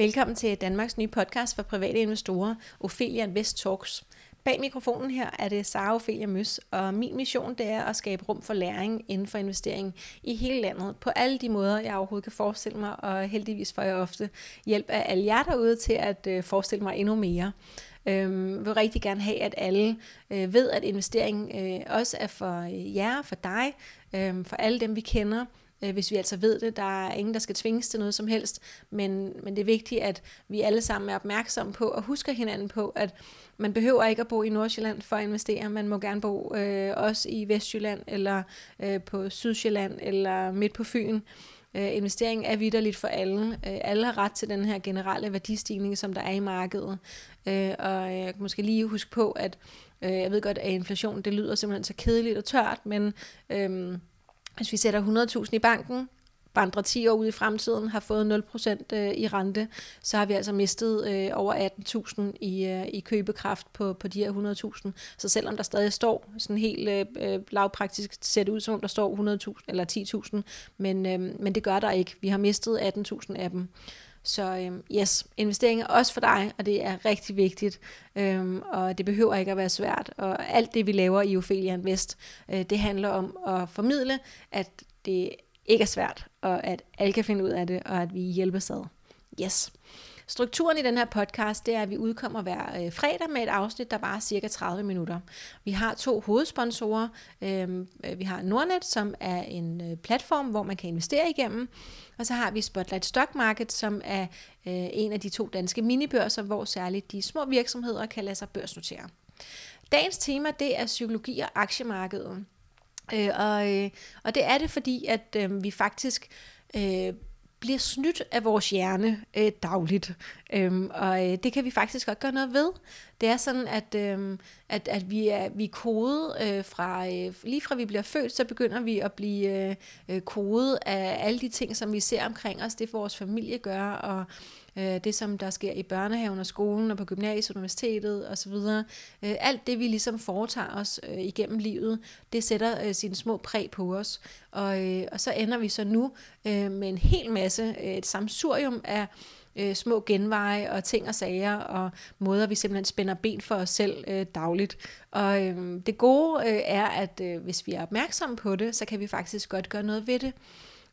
Velkommen til Danmarks nye podcast for private investorer, Ophelia Invest Talks. Bag mikrofonen her er det Sara Ophelia Møs, og min mission det er at skabe rum for læring inden for investering i hele landet, på alle de måder, jeg overhovedet kan forestille mig, og heldigvis får jeg ofte hjælp af alle jer derude til at øh, forestille mig endnu mere. Øhm, vil rigtig gerne have, at alle øh, ved, at investering øh, også er for øh, jer, for dig, øh, for alle dem, vi kender, øh, hvis vi altså ved det. Der er ingen, der skal tvinges til noget som helst, men, men det er vigtigt, at vi alle sammen er opmærksomme på og husker hinanden på, at man behøver ikke at bo i Nordsjælland for at investere. Man må gerne bo øh, også i Vestjylland, eller øh, på Sydsjælland, eller midt på Fyn. Øh, investering er vidderligt for alle. Øh, alle har ret til den her generelle værdistigning, som der er i markedet. Øh, og jeg kan måske lige huske på, at øh, jeg ved godt, at inflation det lyder simpelthen så kedeligt og tørt, men øh, hvis vi sætter 100.000 i banken, vandrer 10 år ud i fremtiden, har fået 0% øh, i rente, så har vi altså mistet øh, over 18.000 i, øh, i købekraft på, på de her 100.000. Så selvom der stadig står sådan helt øh, øh lavpraktisk set ud, som om der står 100.000 eller 10.000, men, øh, men det gør der ikke. Vi har mistet 18.000 af dem. Så øhm, yes, investering er også for dig, og det er rigtig vigtigt, øhm, og det behøver ikke at være svært. Og alt det, vi laver i Ophelia Invest, øh, det handler om at formidle, at det ikke er svært, og at alle kan finde ud af det, og at vi hjælper ad. Yes. Strukturen i den her podcast, det er, at vi udkommer hver øh, fredag med et afsnit, der bare cirka 30 minutter. Vi har to hovedsponsorer. Øhm, øh, vi har Nordnet, som er en øh, platform, hvor man kan investere igennem. Og så har vi Spotlight Stock Market, som er en af de to danske minibørser, hvor særligt de små virksomheder kan lade sig børsnotere. Dagens tema, det er psykologi og aktiemarkedet. Øh, og, øh, og det er det, fordi at øh, vi faktisk øh, bliver snydt af vores hjerne øh, dagligt. Øhm, og øh, det kan vi faktisk godt gøre noget ved. Det er sådan, at, øh, at, at vi er, vi er kodet øh, fra, øh, lige fra vi bliver født, så begynder vi at blive øh, øh kodet af alle de ting, som vi ser omkring os. Det vores familie gør, og øh, det som der sker i børnehaven og skolen og på gymnasiet, universitetet osv. Øh, alt det vi ligesom foretager os øh, igennem livet, det sætter øh, sine små præg på os. Og, øh, og så ender vi så nu øh, med en hel masse, øh, et samsurium af øh, små genveje og ting og sager og måder, vi simpelthen spænder ben for os selv øh, dagligt. Og øh, det gode øh, er, at øh, hvis vi er opmærksomme på det, så kan vi faktisk godt gøre noget ved det.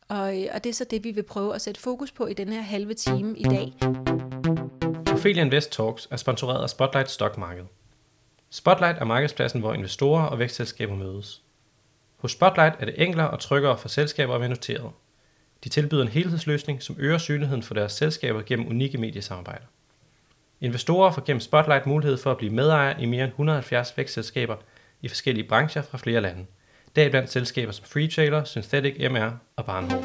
Og, øh, og det er så det, vi vil prøve at sætte fokus på i den her halve time i dag. Ophelia Invest Talks er sponsoreret af Spotlight Stock Market. Spotlight er markedspladsen, hvor investorer og vækstselskaber mødes. Hos Spotlight er det enklere og tryggere for selskaber at være noteret. De tilbyder en helhedsløsning, som øger synligheden for deres selskaber gennem unikke mediesamarbejder. Investorer får gennem Spotlight mulighed for at blive medejer i mere end 170 vækstselskaber i forskellige brancher fra flere lande – deriblandt selskaber som Freetrailer, Synthetic MR og Barnhof.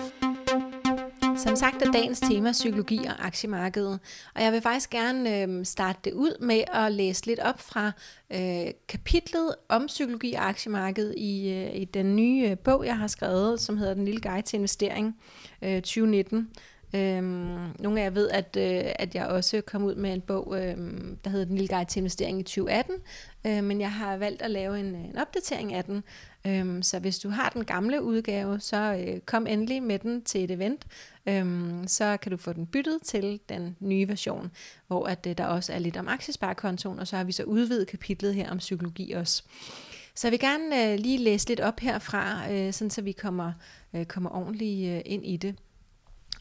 Som sagt er dagens tema psykologi og aktiemarkedet, og jeg vil faktisk gerne øh, starte det ud med at læse lidt op fra øh, kapitlet om psykologi og aktiemarkedet i, øh, i den nye øh, bog, jeg har skrevet, som hedder Den lille guide til investering øh, 2019. Øhm, nogle af jer ved, at, øh, at jeg også kom ud med en bog, øh, der hedder Den lille guide til investering i 2018, øh, men jeg har valgt at lave en, øh, en opdatering af den. Øhm, så hvis du har den gamle udgave, så øh, kom endelig med den til et event. Øhm, så kan du få den byttet til den nye version, hvor at, øh, der også er lidt om aktiesparekontoen, og så har vi så udvidet kapitlet her om psykologi også. Så jeg vil gerne øh, lige læse lidt op herfra, øh, sådan så vi kommer, øh, kommer ordentligt øh, ind i det.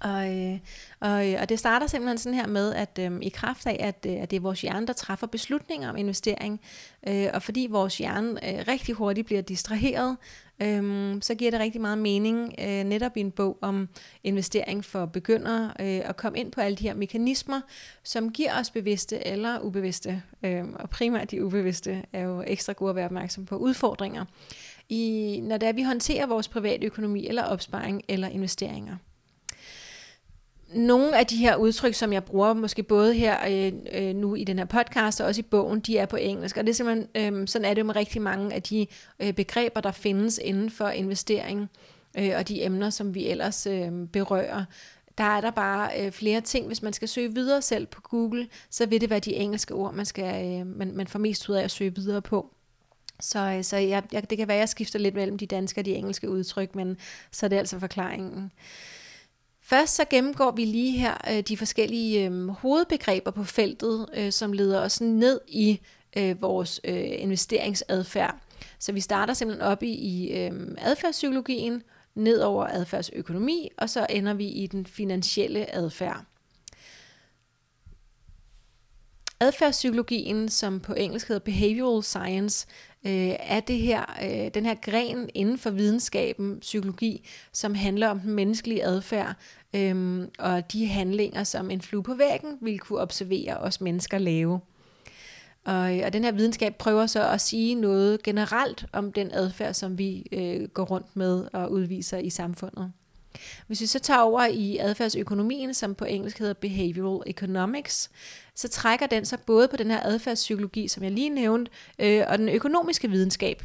Og, øh, og, øh, og det starter simpelthen sådan her med, at øh, i kraft af, at, øh, at det er vores hjerne, der træffer beslutninger om investering, øh, og fordi vores hjerne øh, rigtig hurtigt bliver distraheret, øh, så giver det rigtig meget mening øh, netop i en bog om investering for begyndere, øh, at komme ind på alle de her mekanismer, som giver os bevidste eller ubevidste, øh, og primært de ubevidste er jo ekstra gode at være opmærksom på udfordringer, i, når det er, at vi håndterer vores private økonomi eller opsparing eller investeringer nogle af de her udtryk, som jeg bruger, måske både her øh, øh, nu i den her podcast og også i bogen, de er på engelsk. Og det er simpelthen, øh, sådan er det med rigtig mange af de øh, begreber, der findes inden for investering øh, og de emner, som vi ellers øh, berører. Der er der bare øh, flere ting. Hvis man skal søge videre selv på Google, så vil det være de engelske ord, man, skal, øh, man, man får mest ud af at søge videre på. Så, øh, så jeg, jeg, det kan være, at jeg skifter lidt mellem de danske og de engelske udtryk, men så er det altså forklaringen. Først så gennemgår vi lige her øh, de forskellige øh, hovedbegreber på feltet, øh, som leder os ned i øh, vores øh, investeringsadfærd. Så vi starter simpelthen op i, i øh, adfærdspsykologien, ned over adfærdsøkonomi, og så ender vi i den finansielle adfærd. Adfærdspsykologien, som på engelsk hedder behavioral science, øh, er det her, øh, den her gren inden for videnskaben, psykologi, som handler om den menneskelige adfærd øh, og de handlinger, som en flue på væggen vil kunne observere os mennesker lave. Og, øh, og den her videnskab prøver så at sige noget generelt om den adfærd, som vi øh, går rundt med og udviser i samfundet. Hvis vi så tager over i adfærdsøkonomien, som på engelsk hedder behavioral economics, så trækker den sig både på den her adfærdspsykologi, som jeg lige nævnte, øh, og den økonomiske videnskab.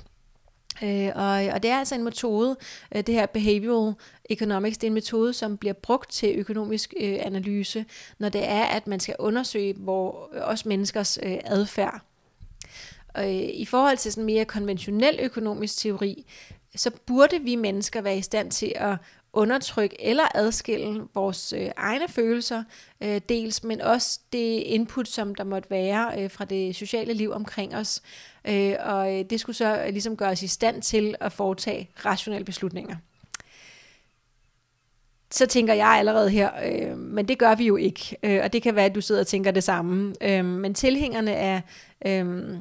Øh, og, og det er altså en metode, øh, det her behavioral economics, det er en metode, som bliver brugt til økonomisk øh, analyse, når det er, at man skal undersøge hvor øh, menneskers øh, adfærd. Og, øh, I forhold til sådan mere konventionel økonomisk teori, så burde vi mennesker være i stand til at undertrykke eller adskille vores øh, egne følelser øh, dels, men også det input, som der måtte være øh, fra det sociale liv omkring os. Øh, og øh, det skulle så øh, ligesom gøre os i stand til at foretage rationelle beslutninger. Så tænker jeg allerede her, øh, men det gør vi jo ikke, øh, og det kan være, at du sidder og tænker det samme. Øh, men tilhængerne af... Øh,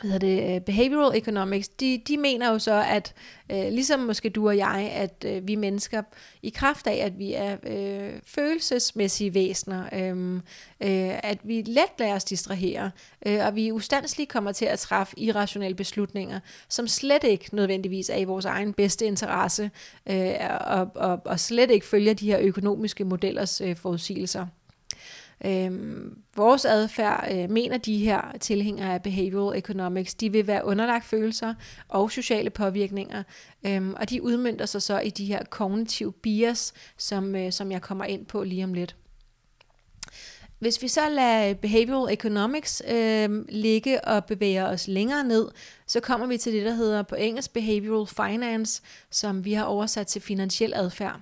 hvad hedder det, øh, behavioral economics, de, de mener jo så, at øh, ligesom måske du og jeg, at øh, vi mennesker i kraft af, at vi er øh, følelsesmæssige væsener, øh, øh, at vi let lader os distrahere, øh, og vi ustandsligt kommer til at træffe irrationelle beslutninger, som slet ikke nødvendigvis er i vores egen bedste interesse, øh, og, og, og slet ikke følger de her økonomiske modellers øh, forudsigelser. Øhm, vores adfærd, øh, mener de her tilhængere af behavioral economics, de vil være underlagt følelser og sociale påvirkninger, øhm, og de udmyndter sig så i de her kognitive bias, som, øh, som jeg kommer ind på lige om lidt. Hvis vi så lader behavioral economics øh, ligge og bevæger os længere ned, så kommer vi til det, der hedder på engelsk behavioral finance, som vi har oversat til finansiel adfærd.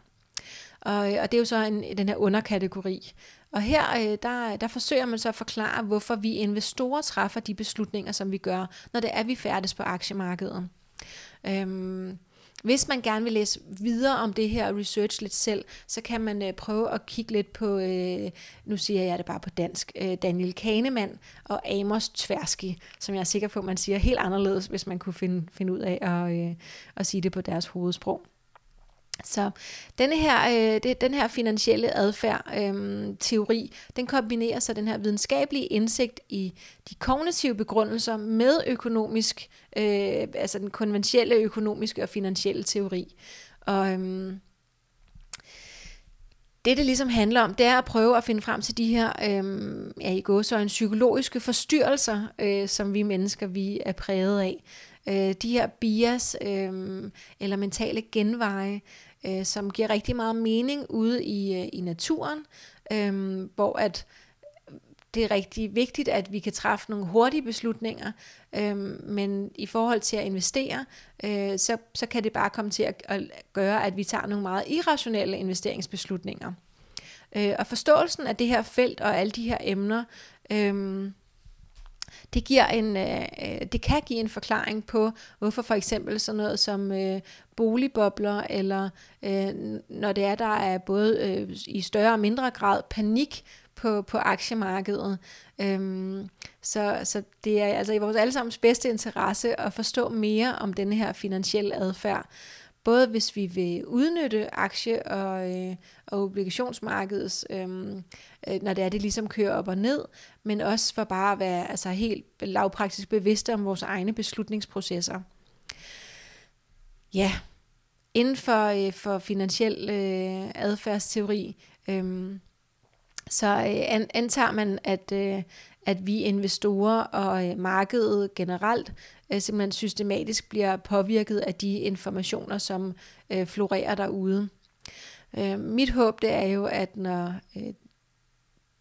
Og, og det er jo så en, den her underkategori. Og her øh, der, der forsøger man så at forklare, hvorfor vi investorer træffer de beslutninger, som vi gør, når det er, vi færdes på aktiemarkedet. Øhm, hvis man gerne vil læse videre om det her research lidt selv, så kan man øh, prøve at kigge lidt på, øh, nu siger jeg det bare på dansk, øh, Daniel Kahneman og Amos Tversky, som jeg er sikker på, man siger helt anderledes, hvis man kunne finde, finde ud af at, øh, at sige det på deres hovedsprog. Så denne her, øh, det, den her finansielle adfærd øh, teori, den kombinerer så den her videnskabelige indsigt i de kognitive begrundelser med økonomisk, øh, altså den konventionelle økonomiske og finansielle teori. Og øh, det, det ligesom handler om, det er at prøve at finde frem til de her, øh, ja, i gåsøjne, så en psykologiske forstyrrelser, øh, som vi mennesker vi er præget af. Øh, de her bias øh, eller mentale genveje, øh, som giver rigtig meget mening ude i, øh, i naturen, øh, hvor at det er rigtig vigtigt, at vi kan træffe nogle hurtige beslutninger, øh, men i forhold til at investere, øh, så, så kan det bare komme til at, at gøre, at vi tager nogle meget irrationelle investeringsbeslutninger. Øh, og forståelsen af det her felt og alle de her emner, øh, det, giver en, øh, øh, det kan give en forklaring på, hvorfor for eksempel sådan noget som øh, boligbobler, eller øh, når det er, der er både øh, i større og mindre grad panik på, på aktiemarkedet. Øhm, så, så det er altså i vores allesammens bedste interesse at forstå mere om denne her finansielle adfærd. Både hvis vi vil udnytte aktie- og, øh, og obligationsmarkedets, øh, øh, når det er, det ligesom kører op og ned, men også for bare at være altså, helt lavpraktisk bevidste om vores egne beslutningsprocesser. Ja, inden for, øh, for finansiel øh, adfærdsteori, øh, så øh, antager man, at, øh, at vi investorer og øh, markedet generelt øh, simpelthen systematisk bliver påvirket af de informationer, som øh, florerer derude. Øh, mit håb det er jo, at når øh,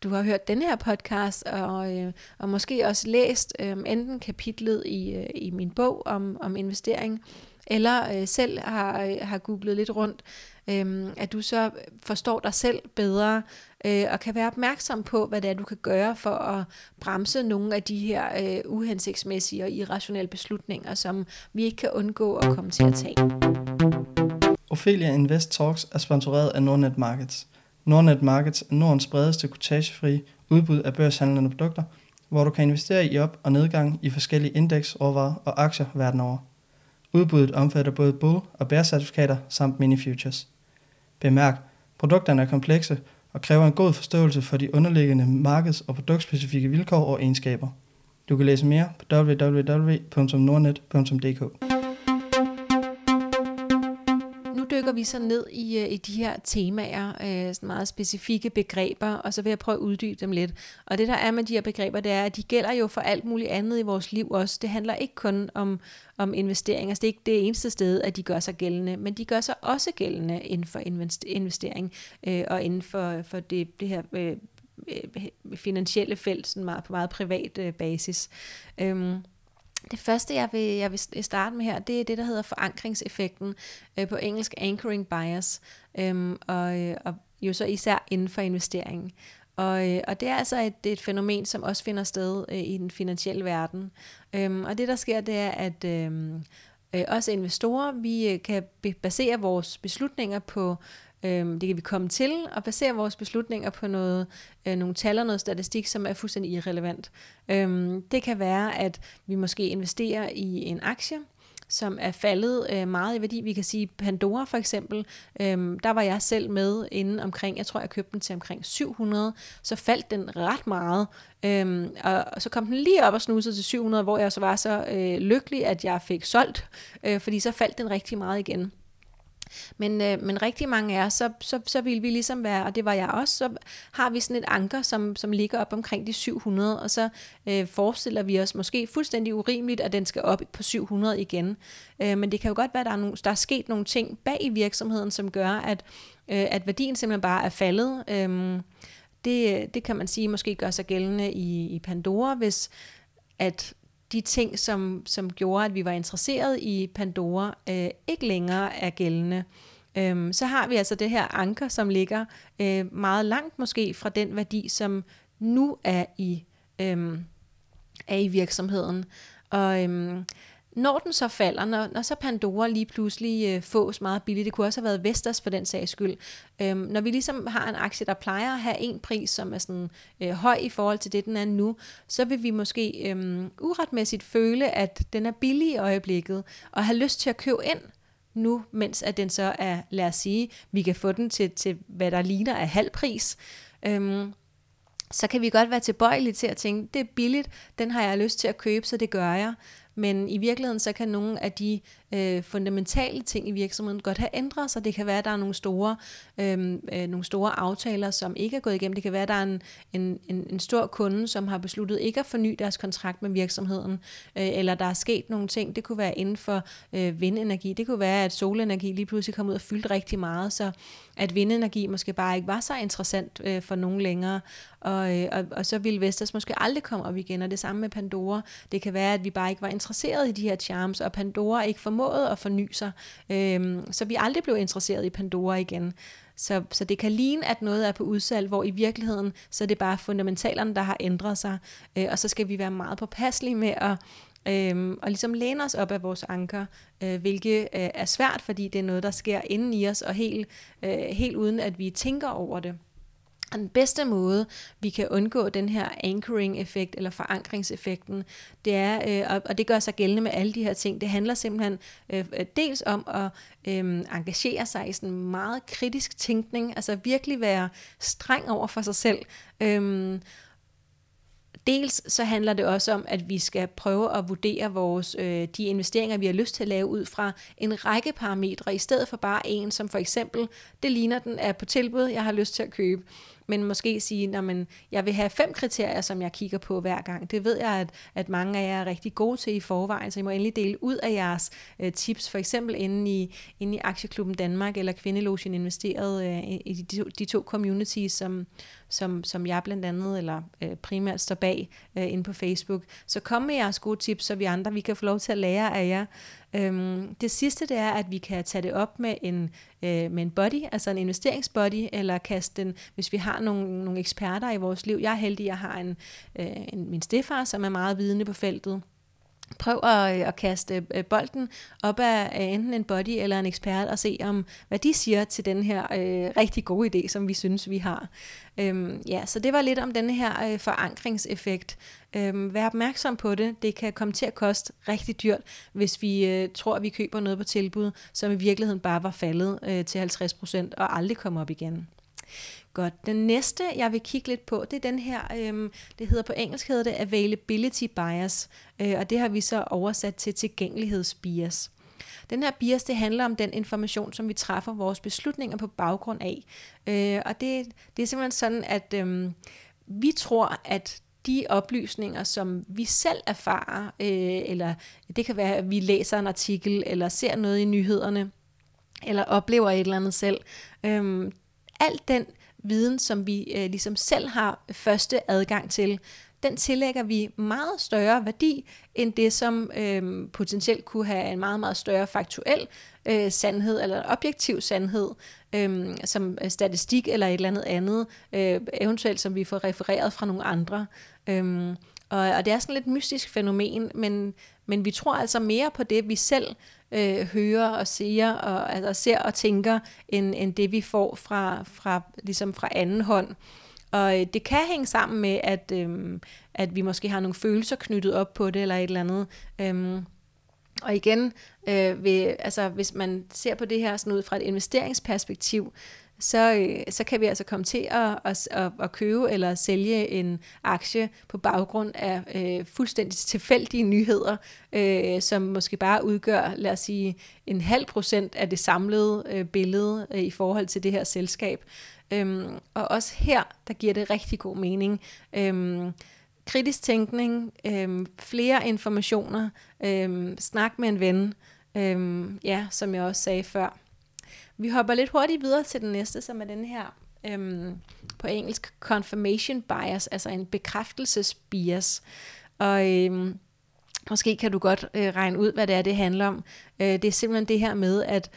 du har hørt den her podcast, og, øh, og måske også læst øh, enten kapitlet i, øh, i min bog om, om investering, eller øh, selv har, øh, har googlet lidt rundt, øh, at du så forstår dig selv bedre, øh, og kan være opmærksom på, hvad det er, du kan gøre for at bremse nogle af de her øh, uhensigtsmæssige og irrationelle beslutninger, som vi ikke kan undgå at komme til at tage. Ophelia Invest Talks er sponsoreret af Nordnet Markets. Nordnet Markets er Nordens bredeste kutagefri udbud af børshandlende produkter, hvor du kan investere i op- og nedgang i forskellige indeks, råvarer og aktier verden over. Udbuddet omfatter både bull- og bear-certifikater samt mini-futures. Bemærk, produkterne er komplekse og kræver en god forståelse for de underliggende markeds- og produktspecifikke vilkår og egenskaber. Du kan læse mere på www.nordnet.dk dykker vi så ned i, øh, i de her temaer, øh, sådan meget specifikke begreber, og så vil jeg prøve at uddybe dem lidt. Og det der er med de her begreber, det er, at de gælder jo for alt muligt andet i vores liv også. Det handler ikke kun om, om investeringer. Altså, det er ikke det eneste sted, at de gør sig gældende, men de gør sig også gældende inden for investering øh, og inden for, for det, det her øh, øh, finansielle felt sådan meget, på meget privat øh, basis. Øhm, det første, jeg vil, jeg vil starte med her, det er det, der hedder forankringseffekten, øh, på engelsk anchoring bias, øhm, øh, og, og jo så især inden for investeringen. Og, øh, og det er altså et, det er et fænomen, som også finder sted øh, i den finansielle verden. Øhm, og det, der sker, det er, at øhm, øh, øh, også investorer, vi øh, kan basere vores beslutninger på Øhm, det kan vi komme til og basere vores beslutninger på noget, øh, nogle tal og noget statistik, som er fuldstændig irrelevant. Øhm, det kan være, at vi måske investerer i en aktie, som er faldet øh, meget i værdi. Vi kan sige Pandora for eksempel, øhm, der var jeg selv med inden omkring, jeg tror jeg købte den til omkring 700, så faldt den ret meget, øhm, og, og så kom den lige op og snusede til 700, hvor jeg så var så øh, lykkelig, at jeg fik solgt, øh, fordi så faldt den rigtig meget igen. Men, øh, men rigtig mange af os, så, så, så vil vi ligesom være, og det var jeg også, så har vi sådan et anker, som, som ligger op omkring de 700, og så øh, forestiller vi os måske fuldstændig urimeligt, at den skal op på 700 igen. Øh, men det kan jo godt være, at der er, nogle, der er sket nogle ting bag i virksomheden, som gør, at, øh, at værdien simpelthen bare er faldet. Øh, det, det kan man sige måske gør sig gældende i, i Pandora, hvis at de ting, som, som gjorde, at vi var interesseret i Pandora, øh, ikke længere er gældende. Øhm, så har vi altså det her anker, som ligger øh, meget langt måske fra den værdi, som nu er i, øh, er i virksomheden. Og øh, når den så falder, når, når så Pandora lige pludselig øh, fås meget billigt, det kunne også have været Vestas for den sags skyld, øhm, når vi ligesom har en aktie, der plejer at have en pris, som er sådan øh, høj i forhold til det, den er nu, så vil vi måske øh, uretmæssigt føle, at den er billig i øjeblikket, og have lyst til at købe ind nu, mens at den så er, lad os sige, vi kan få den til, til hvad der ligner af halv pris. Øhm, så kan vi godt være tilbøjelige til at tænke, det er billigt, den har jeg lyst til at købe, så det gør jeg. Men i virkeligheden så kan nogle af de øh, fundamentale ting i virksomheden godt have ændret sig. Det kan være, at der er nogle store, øh, øh, nogle store aftaler, som ikke er gået igennem. Det kan være, at der er en, en, en, en stor kunde, som har besluttet ikke at forny deres kontrakt med virksomheden, øh, eller der er sket nogle ting. Det kunne være inden for øh, vindenergi. Det kunne være, at solenergi lige pludselig kom ud og fyldte rigtig meget, så at vindenergi måske bare ikke var så interessant øh, for nogen længere. Og, øh, og, og så ville Vestas måske aldrig komme op igen, og det samme med Pandora. Det kan være, at vi bare ikke var interesseret i de her charms, og Pandora ikke formået at forny sig, øh, så vi aldrig blev interesseret i Pandora igen. Så, så det kan ligne, at noget er på udsalg, hvor i virkeligheden, så er det bare fundamentalerne, der har ændret sig, øh, og så skal vi være meget påpasselige med at Øhm, og ligesom læne os op af vores anker, øh, hvilket øh, er svært, fordi det er noget, der sker inden i os, og helt, øh, helt uden at vi tænker over det. Og den bedste måde, vi kan undgå den her anchoring-effekt eller forankringseffekten, det er, øh, og det gør sig gældende med alle de her ting, det handler simpelthen øh, dels om at øh, engagere sig i sådan meget kritisk tænkning, altså virkelig være streng over for sig selv, øh, Dels så handler det også om, at vi skal prøve at vurdere vores, øh, de investeringer, vi har lyst til at lave ud fra en række parametre, i stedet for bare en, som for eksempel, det ligner den er på tilbud, jeg har lyst til at købe men måske sige, at jeg vil have fem kriterier, som jeg kigger på hver gang. Det ved jeg, at, at mange af jer er rigtig gode til i forvejen, så I må endelig dele ud af jeres øh, tips, for eksempel inde i, inde i Aktieklubben Danmark eller Kvindelogen investeret øh, i de, de to communities, som, som, som jeg blandt andet eller øh, primært står bag øh, inde på Facebook. Så kom med jeres gode tips, så vi andre vi kan få lov til at lære af jer. Øhm, det sidste det er, at vi kan tage det op med en, øh, med en body, altså en investeringsbody, eller kaste den, hvis vi har nogle, nogle eksperter i vores liv. Jeg er heldig, jeg har en, øh, en, min stefar, som er meget vidende på feltet, Prøv at, øh, at kaste øh, bolden op af, af enten en body eller en ekspert og se om, hvad de siger til den her øh, rigtig gode idé, som vi synes, vi har. Øhm, ja, så det var lidt om den her øh, forankringseffekt. Øhm, vær opmærksom på det. Det kan komme til at koste rigtig dyrt, hvis vi øh, tror, at vi køber noget på tilbud, som i virkeligheden bare var faldet øh, til 50% og aldrig kommer op igen. Godt. Den næste, jeg vil kigge lidt på, det er den her, øhm, det hedder på engelsk hedder det availability bias, øh, og det har vi så oversat til tilgængelighedsbias. Den her bias, det handler om den information, som vi træffer vores beslutninger på baggrund af. Øh, og det, det er simpelthen sådan, at øhm, vi tror, at de oplysninger, som vi selv erfarer, øh, eller det kan være, at vi læser en artikel, eller ser noget i nyhederne, eller oplever et eller andet selv, øh, alt den viden, som vi øh, ligesom selv har første adgang til, den tillægger vi meget større værdi end det, som øh, potentielt kunne have en meget, meget større faktuel øh, sandhed eller en objektiv sandhed, øhm, øh, som statistik eller et eller andet andet, øh, eventuelt som vi får refereret fra nogle andre. Øh, og, og det er sådan lidt mystisk fænomen, men, men vi tror altså mere på det, vi selv øh, hører og siger og altså, ser og tænker, end, end det vi får fra, fra, ligesom fra anden hånd. Og øh, det kan hænge sammen med, at, øh, at vi måske har nogle følelser knyttet op på det, eller et eller andet. Øh, og igen, øh, ved, altså, hvis man ser på det her sådan ud fra et investeringsperspektiv, så, øh, så kan vi altså komme til at, at, at, at købe eller sælge en aktie på baggrund af øh, fuldstændig tilfældige nyheder, øh, som måske bare udgør, lad os sige, en halv procent af det samlede øh, billede øh, i forhold til det her selskab. Øhm, og også her, der giver det rigtig god mening. Øhm, kritisk tænkning, øhm, flere informationer, øhm, snak med en ven, øhm, ja, som jeg også sagde før. Vi hopper lidt hurtigt videre til den næste, som er den her øhm, på engelsk confirmation bias, altså en bekræftelsesbias. Og øhm, måske kan du godt øh, regne ud, hvad det er, det handler om. Øh, det er simpelthen det her med, at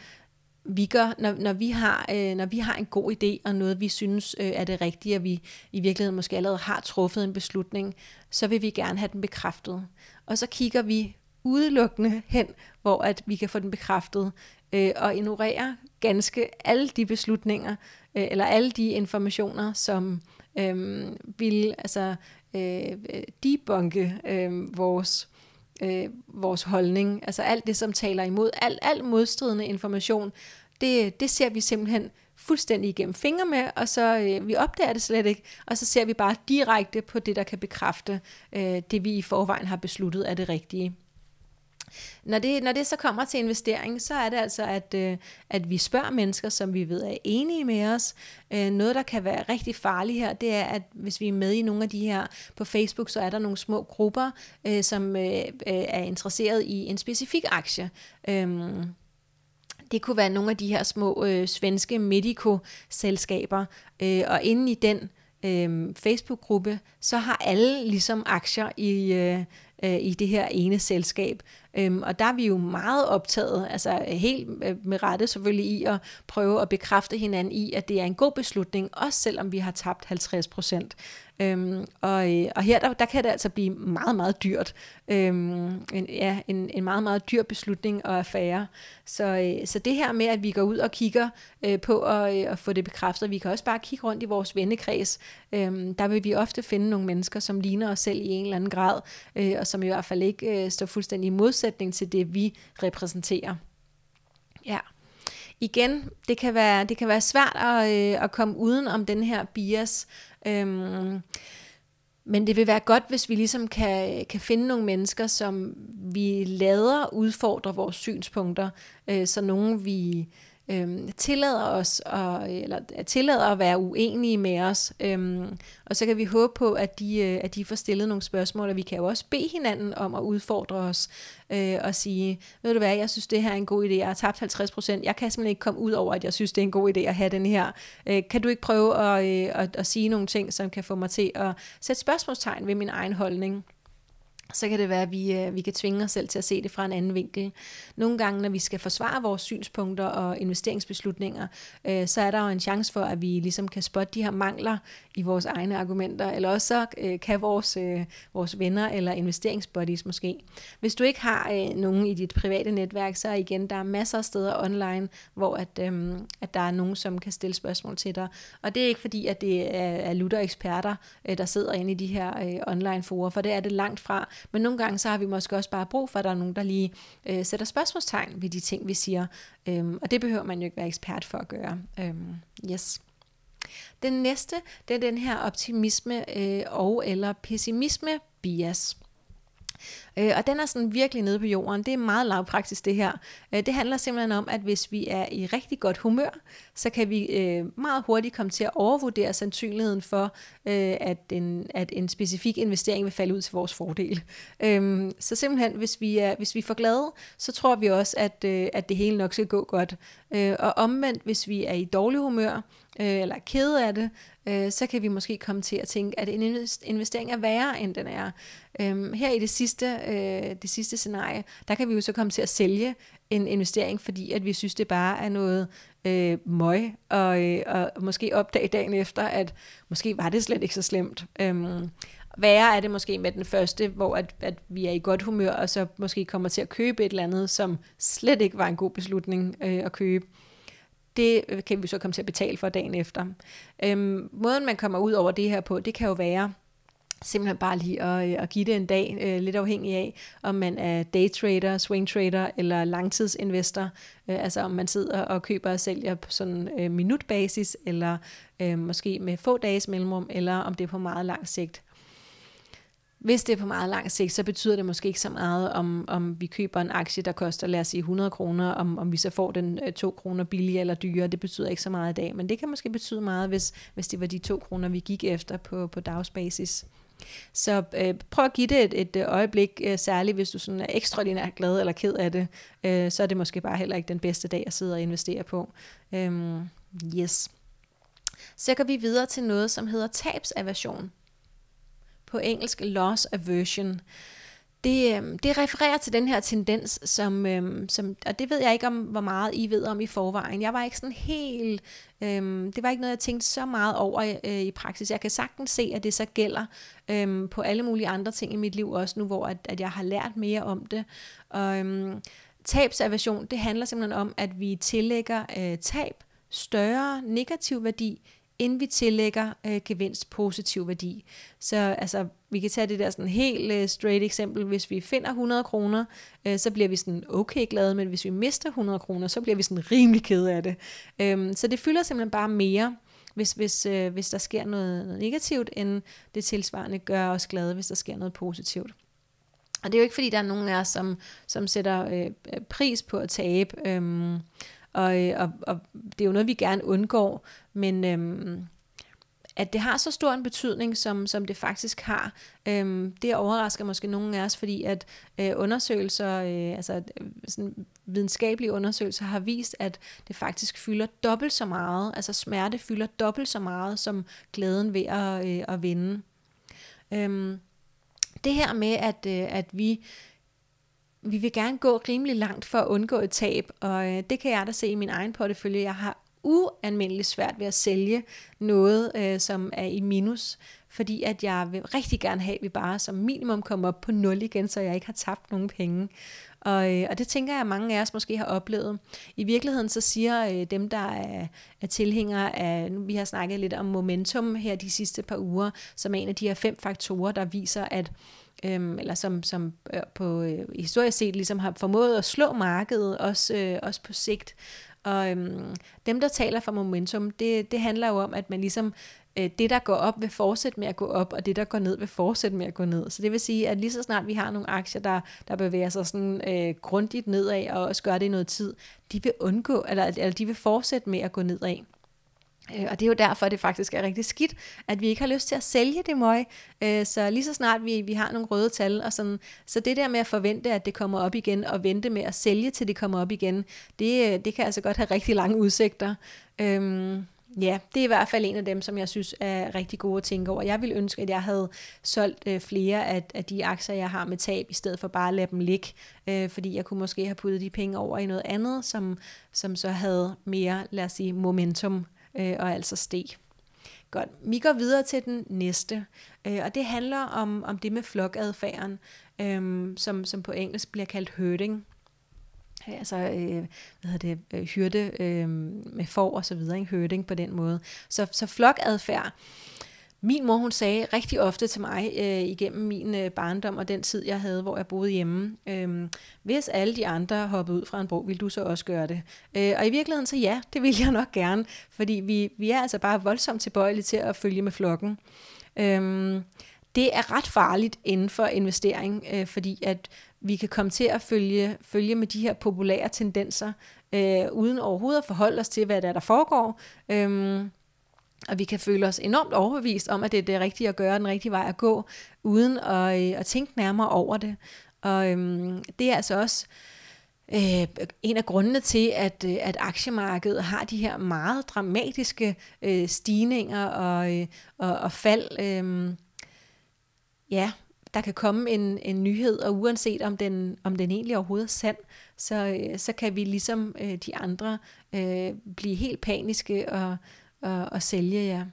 vi gør, når, når, vi har, øh, når vi har en god idé og noget, vi synes øh, er det rigtige, og vi i virkeligheden måske allerede har truffet en beslutning, så vil vi gerne have den bekræftet. Og så kigger vi udelukkende hen, hvor at vi kan få den bekræftet, øh, og ignorere ganske alle de beslutninger, øh, eller alle de informationer, som øh, vil altså, øh, debunke øh, vores, øh, vores holdning. Altså alt det, som taler imod, al, al modstridende information, det, det ser vi simpelthen fuldstændig igennem fingre med, og så øh, vi opdager det slet ikke, og så ser vi bare direkte på det, der kan bekræfte øh, det, vi i forvejen har besluttet er det rigtige. Når det, når det så kommer til investering, så er det altså, at, øh, at vi spørger mennesker, som vi ved er enige med os. Øh, noget, der kan være rigtig farligt her, det er, at hvis vi er med i nogle af de her på Facebook, så er der nogle små grupper, øh, som øh, øh er interesseret i en specifik aktie. Øh, det kunne være nogle af de her små øh, svenske medico-selskaber, øh, og inde i den øh, Facebook-gruppe, så har alle ligesom aktier i, øh, øh, i det her ene selskab. Øhm, og der er vi jo meget optaget, altså helt øh, med rette selvfølgelig i at prøve at bekræfte hinanden i, at det er en god beslutning, også selvom vi har tabt 50 procent. Øhm, og, øh, og her der, der kan det altså blive meget, meget dyrt. Øhm, en, ja, en, en meget, meget dyr beslutning og affære. Så, øh, så det her med, at vi går ud og kigger øh, på at, øh, at få det bekræftet, vi kan også bare kigge rundt i vores vennekreds. Øhm, der vil vi ofte finde nogle mennesker, som ligner os selv i en eller anden grad, øh, og som i hvert fald ikke øh, står fuldstændig i modsætning til det, vi repræsenterer. Ja. Igen, det kan være, det kan være svært at, øh, at komme uden om den her bias. Øhm, men det vil være godt, hvis vi ligesom kan, kan finde nogle mennesker, som vi lader udfordre vores synspunkter, øh, så nogen vi øhm, tillader os at, eller øh, tillader at være uenige med os. Øhm, og så kan vi håbe på, at de, øh, at de får stillet nogle spørgsmål, og vi kan jo også bede hinanden om at udfordre os øh, og sige, ved du hvad, jeg synes det her er en god idé, jeg har tabt 50 procent, jeg kan simpelthen ikke komme ud over, at jeg synes det er en god idé at have den her. Øh, kan du ikke prøve at, øh, at, at sige nogle ting, som kan få mig til at sætte spørgsmålstegn ved min egen holdning? Så kan det være, at vi, øh, vi kan tvinge os selv til at se det fra en anden vinkel. Nogle gange, når vi skal forsvare vores synspunkter og investeringsbeslutninger, øh, så er der jo en chance for, at vi ligesom kan spotte de her mangler i vores egne argumenter, eller også så øh, kan vores, øh, vores venner eller investeringsbuddies måske. Hvis du ikke har øh, nogen i dit private netværk, så igen, der er masser af steder online, hvor at, øh, at der er nogen, som kan stille spørgsmål til dig. Og det er ikke fordi, at det er, er lutter eksperter, øh, der sidder inde i de her øh, online forer, for det er det langt fra. Men nogle gange så har vi måske også bare brug for, at der er nogen, der lige øh, sætter spørgsmålstegn ved de ting, vi siger. Øhm, og det behøver man jo ikke være ekspert for at gøre. Øhm, yes. Den næste, det er den her optimisme øh, og eller pessimisme bias. Øh, og den er sådan virkelig nede på jorden. Det er meget lavpraktisk det her. Øh, det handler simpelthen om, at hvis vi er i rigtig godt humør, så kan vi øh, meget hurtigt komme til at overvurdere sandsynligheden for, øh, at, en, at en specifik investering vil falde ud til vores fordel. Øh, så simpelthen, hvis vi, er, hvis vi er for glade, så tror vi også, at, øh, at det hele nok skal gå godt. Øh, og omvendt, hvis vi er i dårlig humør, øh, eller er kede af det, øh, så kan vi måske komme til at tænke, at en investering er værre, end den er. Øhm, her i det sidste øh, det sidste scenarie, der kan vi jo så komme til at sælge en investering, fordi at vi synes, det bare er noget øh, møg, og, øh, og måske opdage dagen efter, at måske var det slet ikke så slemt. Øhm, værre er det måske med den første, hvor at, at vi er i godt humør, og så måske kommer til at købe et eller andet, som slet ikke var en god beslutning øh, at købe. Det øh, kan vi så komme til at betale for dagen efter. Øhm, måden man kommer ud over det her på, det kan jo være, simpelthen bare lige at, øh, at give det en dag, øh, lidt afhængig af, om man er daytrader, swingtrader eller langtidsinvestor, øh, altså om man sidder og køber og sælger på sådan øh, minutbasis, eller øh, måske med få dages mellemrum, eller om det er på meget lang sigt. Hvis det er på meget lang sigt, så betyder det måske ikke så meget, om, om vi køber en aktie, der koster, lad os sige, 100 kroner, om, om vi så får den øh, 2 kroner billigere eller dyrere. Det betyder ikke så meget i dag, men det kan måske betyde meget, hvis, hvis det var de 2 kroner, vi gik efter på, på dagsbasis. Så øh, prøv at give det et, et øh, øjeblik, øh, særligt hvis du sådan er ekstraordinært glad eller ked af det, øh, så er det måske bare heller ikke den bedste dag at sidde og investere på. Øhm, yes. Så går vi videre til noget, som hedder tabsaversion. På engelsk loss aversion det, øhm, det refererer til den her tendens, som, øhm, som, og det ved jeg ikke om, hvor meget I ved om i forvejen. Jeg var ikke sådan helt, øhm, det var ikke noget, jeg tænkte så meget over øh, i praksis. Jeg kan sagtens se, at det så gælder øhm, på alle mulige andre ting i mit liv også nu, hvor at, at jeg har lært mere om det. Og øhm, tabsaversion, det handler simpelthen om, at vi tillægger øh, tab større negativ værdi, inden vi tillægger øh, gevinst positiv værdi. Så altså, vi kan tage det der sådan helt øh, straight eksempel. Hvis vi finder 100 kroner, øh, så bliver vi sådan okay glade, men hvis vi mister 100 kroner, så bliver vi sådan rimelig kede af det. Øhm, så det fylder simpelthen bare mere, hvis, hvis, øh, hvis der sker noget, noget negativt, end det tilsvarende gør os glade, hvis der sker noget positivt. Og det er jo ikke fordi, der er nogen af os, som, som sætter øh, pris på at tabe. Øhm, og, øh, og, og det er jo noget, vi gerne undgår, men øhm, at det har så stor en betydning, som, som det faktisk har, øhm, det overrasker måske nogen af os, fordi at øh, undersøgelser, øh, altså sådan videnskabelige undersøgelser har vist, at det faktisk fylder dobbelt så meget, altså smerte fylder dobbelt så meget, som glæden ved at, øh, at vinde. Øhm, det her med, at, øh, at vi vi vil gerne gå rimelig langt for at undgå et tab, og øh, det kan jeg da se i min egen portefølje. Jeg har ualmindeligt svært ved at sælge noget, øh, som er i minus, fordi at jeg vil rigtig gerne have, at vi bare som minimum kommer op på nul igen, så jeg ikke har tabt nogen penge. Og, øh, og det tænker jeg, at mange af os måske har oplevet. I virkeligheden så siger øh, dem, der er, er tilhængere af, nu vi har snakket lidt om momentum her de sidste par uger, som er en af de her fem faktorer, der viser, at øhm, eller som, som øh, på øh, historisk set ligesom har formået at slå markedet, også, øh, også på sigt. Og øhm, dem, der taler for momentum, det, det handler jo om, at man ligesom, øh, det der går op vil fortsætte med at gå op, og det der går ned vil fortsætte med at gå ned. Så det vil sige, at lige så snart vi har nogle aktier, der, der bevæger sig sådan øh, grundigt nedad, og også gør det i noget tid, de vil undgå, eller, eller de vil fortsætte med at gå nedad. Øh, og det er jo derfor, at det faktisk er rigtig skidt, at vi ikke har lyst til at sælge det møg. Øh, så lige så snart vi, vi har nogle røde tal, og sådan, så det der med at forvente, at det kommer op igen, og vente med at sælge, til det kommer op igen, det, øh, det kan altså godt have rigtig lange udsigter. Øhm, ja, det er i hvert fald en af dem, som jeg synes er rigtig gode at tænke over. Jeg ville ønske, at jeg havde solgt øh, flere af, af de aktier, jeg har med tab, i stedet for bare at lade dem ligge, øh, fordi jeg kunne måske have puttet de penge over i noget andet, som, som så havde mere, lad os sige, momentum øh, og altså steg. Godt, vi går videre til den næste, øh, og det handler om, om det med flokadfærden, øh, som, som på engelsk bliver kaldt herding øh, altså øh, hvad hedder det, øh, hyrde øh, med får og så videre, ikke? herding på den måde. Så, så flokadfærd. Min mor, hun sagde rigtig ofte til mig øh, igennem min øh, barndom og den tid, jeg havde, hvor jeg boede hjemme, øh, hvis alle de andre hoppede ud fra en bro, vil du så også gøre det? Øh, og i virkeligheden så ja, det vil jeg nok gerne, fordi vi, vi er altså bare voldsomt tilbøjelige til at følge med flokken. Øh, det er ret farligt inden for investering, øh, fordi at vi kan komme til at følge, følge med de her populære tendenser, øh, uden overhovedet at forholde os til, hvad der, er, der foregår. Øh, og vi kan føle os enormt overbevist om, at det er det rigtige at gøre, den rigtige vej at gå, uden at, øh, at tænke nærmere over det. Og øhm, det er altså også øh, en af grundene til, at, øh, at aktiemarkedet har de her meget dramatiske øh, stigninger og, øh, og, og fald. Øh, ja, der kan komme en, en nyhed, og uanset om den, om den egentlig overhovedet er sand, så, øh, så kan vi ligesom øh, de andre øh, blive helt paniske og, og, og sælge jer. Ja.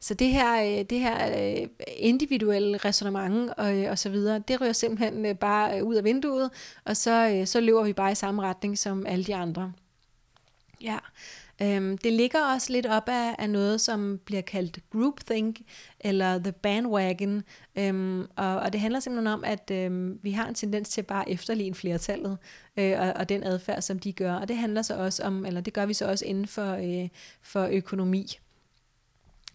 Så det her, øh, det her øh, individuelle resonemang og, øh, og så videre, det ryger simpelthen bare ud af vinduet, og så, så løber vi bare i samme retning som alle de andre. Ja, Øhm, det ligger også lidt op af, af noget, som bliver kaldt groupthink, eller the bandwagon, øhm, og, og det handler simpelthen om, at øhm, vi har en tendens til bare efterligne flertallet, øh, og, og den adfærd, som de gør, og det handler så også om, eller det gør vi så også inden for, øh, for økonomi.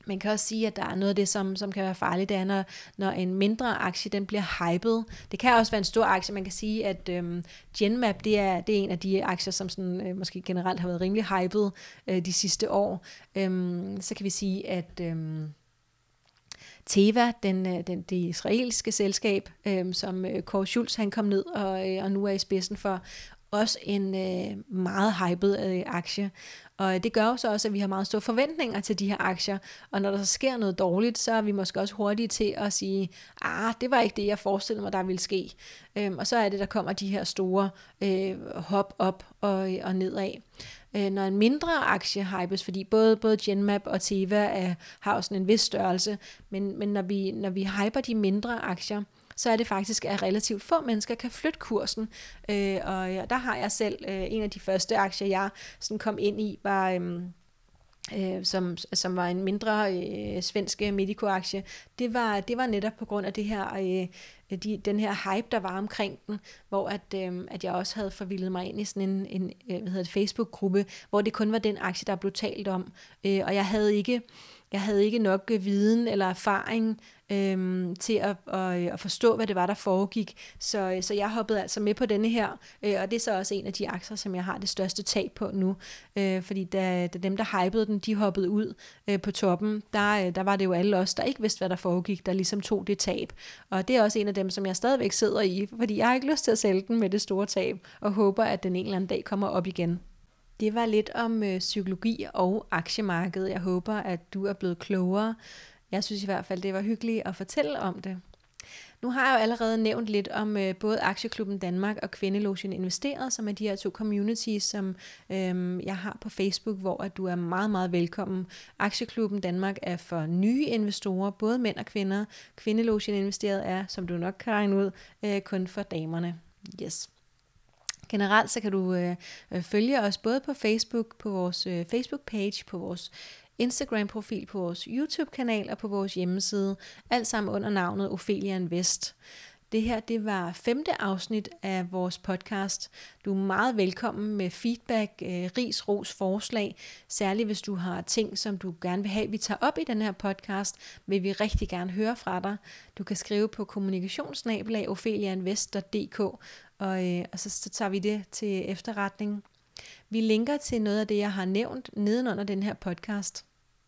Man kan også sige, at der er noget af det, som, som kan være farligt, det er, når, når en mindre aktie den bliver hyped. Det kan også være en stor aktie. Man kan sige, at øhm, Genmap det er, det er en af de aktier, som sådan, øh, måske generelt har været rimelig hyped øh, de sidste år. Øhm, så kan vi sige, at... Øhm, Teva, den, øh, den, det israelske selskab, øhm, som øh, Kåre Schultz han kom ned og, øh, og nu er i spidsen for, også en øh, meget hyped øh, aktie. Og det gør jo så også, at vi har meget store forventninger til de her aktier. Og når der så sker noget dårligt, så er vi måske også hurtige til at sige, ah, det var ikke det, jeg forestillede mig, der ville ske. Øhm, og så er det, der kommer de her store øh, hop op og, og nedad. Øh, når en mindre aktie hypes, fordi både, både Genmap og Teva er, har også en vis størrelse, men, men når, vi, når vi hyper de mindre aktier, så er det faktisk, at relativt få mennesker kan flytte kursen. Øh, og der har jeg selv øh, en af de første aktier, jeg sådan kom ind i, var... Øh, øh, som, som var en mindre øh, svensk øh, Medico-aktie, det var, det var netop på grund af det her, øh, de, den her hype, der var omkring den, hvor at, øh, at jeg også havde forvildet mig ind i sådan en, en øh, hvad hedder det, Facebook-gruppe, hvor det kun var den aktie, der blev talt om, øh, og jeg havde ikke jeg havde ikke nok øh, viden eller erfaring øhm, til at, at, øh, at forstå, hvad det var, der foregik. Så, øh, så jeg hoppede altså med på denne her, øh, og det er så også en af de aktier, som jeg har det største tab på nu. Øh, fordi da, da dem, der hypede den, de hoppede ud øh, på toppen, der, øh, der var det jo alle os, der ikke vidste, hvad der foregik, der ligesom tog det tab. Og det er også en af dem, som jeg stadigvæk sidder i, fordi jeg har ikke lyst til at sælge den med det store tab, og håber, at den en eller anden dag kommer op igen. Det var lidt om øh, psykologi og aktiemarkedet. Jeg håber, at du er blevet klogere. Jeg synes i hvert fald, det var hyggeligt at fortælle om det. Nu har jeg jo allerede nævnt lidt om øh, både Aktieklubben Danmark og Kvindelogen Investeret, som er de her to communities, som øh, jeg har på Facebook, hvor at du er meget, meget velkommen. Aktieklubben Danmark er for nye investorer, både mænd og kvinder. Kvindelogen Investeret er, som du nok kan regne ud, øh, kun for damerne. Yes. Generelt så kan du øh, øh, følge os både på Facebook, på vores øh, Facebook-page, på vores Instagram-profil, på vores YouTube-kanal og på vores hjemmeside. Alt sammen under navnet Ophelia Invest. Det her, det var femte afsnit af vores podcast. Du er meget velkommen med feedback, øh, ris, ros, forslag. Særligt hvis du har ting, som du gerne vil have, vi tager op i den her podcast, vil vi rigtig gerne høre fra dig. Du kan skrive på kommunikationsnabelag opheliainvest.dk, og, øh, og så, så tager vi det til efterretning. Vi linker til noget af det, jeg har nævnt nedenunder den her podcast.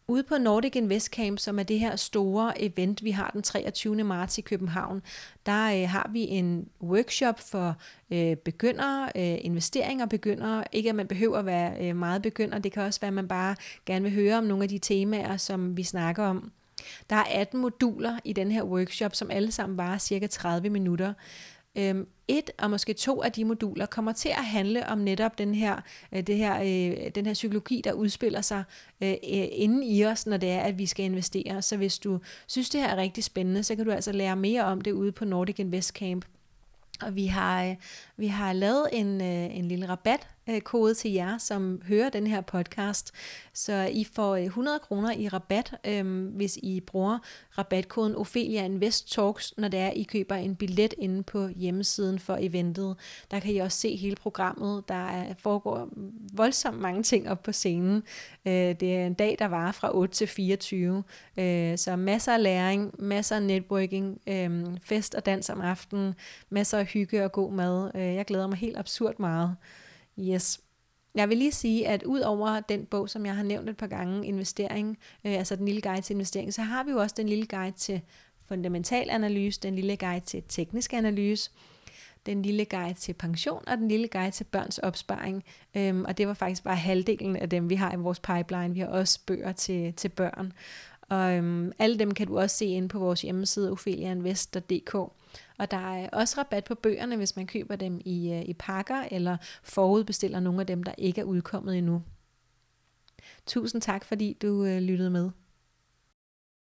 Ude på Nordic Invest Camp, som er det her store event, vi har den 23. marts i København, der øh, har vi en workshop for øh, begyndere, øh, investeringer begyndere. Ikke at man behøver at være øh, meget begynder, det kan også være, at man bare gerne vil høre om nogle af de temaer, som vi snakker om. Der er 18 moduler i den her workshop, som alle sammen varer cirka 30 minutter. Øhm, et og måske to af de moduler kommer til at handle om netop den her, øh, det her, øh, den her psykologi, der udspiller sig øh, øh inden i os, når det er, at vi skal investere. Så hvis du synes, det her er rigtig spændende, så kan du altså lære mere om det ude på Nordic Invest Camp. Og vi har, øh, vi har lavet en, øh, en lille rabat Øh, kode til jer, som hører den her podcast. Så I får øh, 100 kroner i rabat, øh, hvis I bruger rabatkoden Ophelia Invest Talks, når det er, I køber en billet inde på hjemmesiden for eventet. Der kan I også se hele programmet. Der er, foregår voldsomt mange ting op på scenen. Øh, det er en dag, der varer fra 8 til 24. Øh, så masser af læring, masser af networking, øh, fest og dans om aftenen, masser af hygge og god mad. Øh, jeg glæder mig helt absurd meget. Yes. Jeg vil lige sige, at ud over den bog, som jeg har nævnt et par gange, investering, øh, altså den lille guide til investering, så har vi jo også den lille guide til fundamental analyse, den lille guide til teknisk analyse, den lille guide til pension og den lille guide til børns opsparing. Øhm, og det var faktisk bare halvdelen af dem, vi har i vores pipeline. Vi har også bøger til, til børn. Og øhm, alle dem kan du også se inde på vores hjemmeside opheliainvest.dk. Og der er også rabat på bøgerne, hvis man køber dem i, øh, i pakker, eller forudbestiller nogle af dem, der ikke er udkommet endnu. Tusind tak, fordi du øh, lyttede med.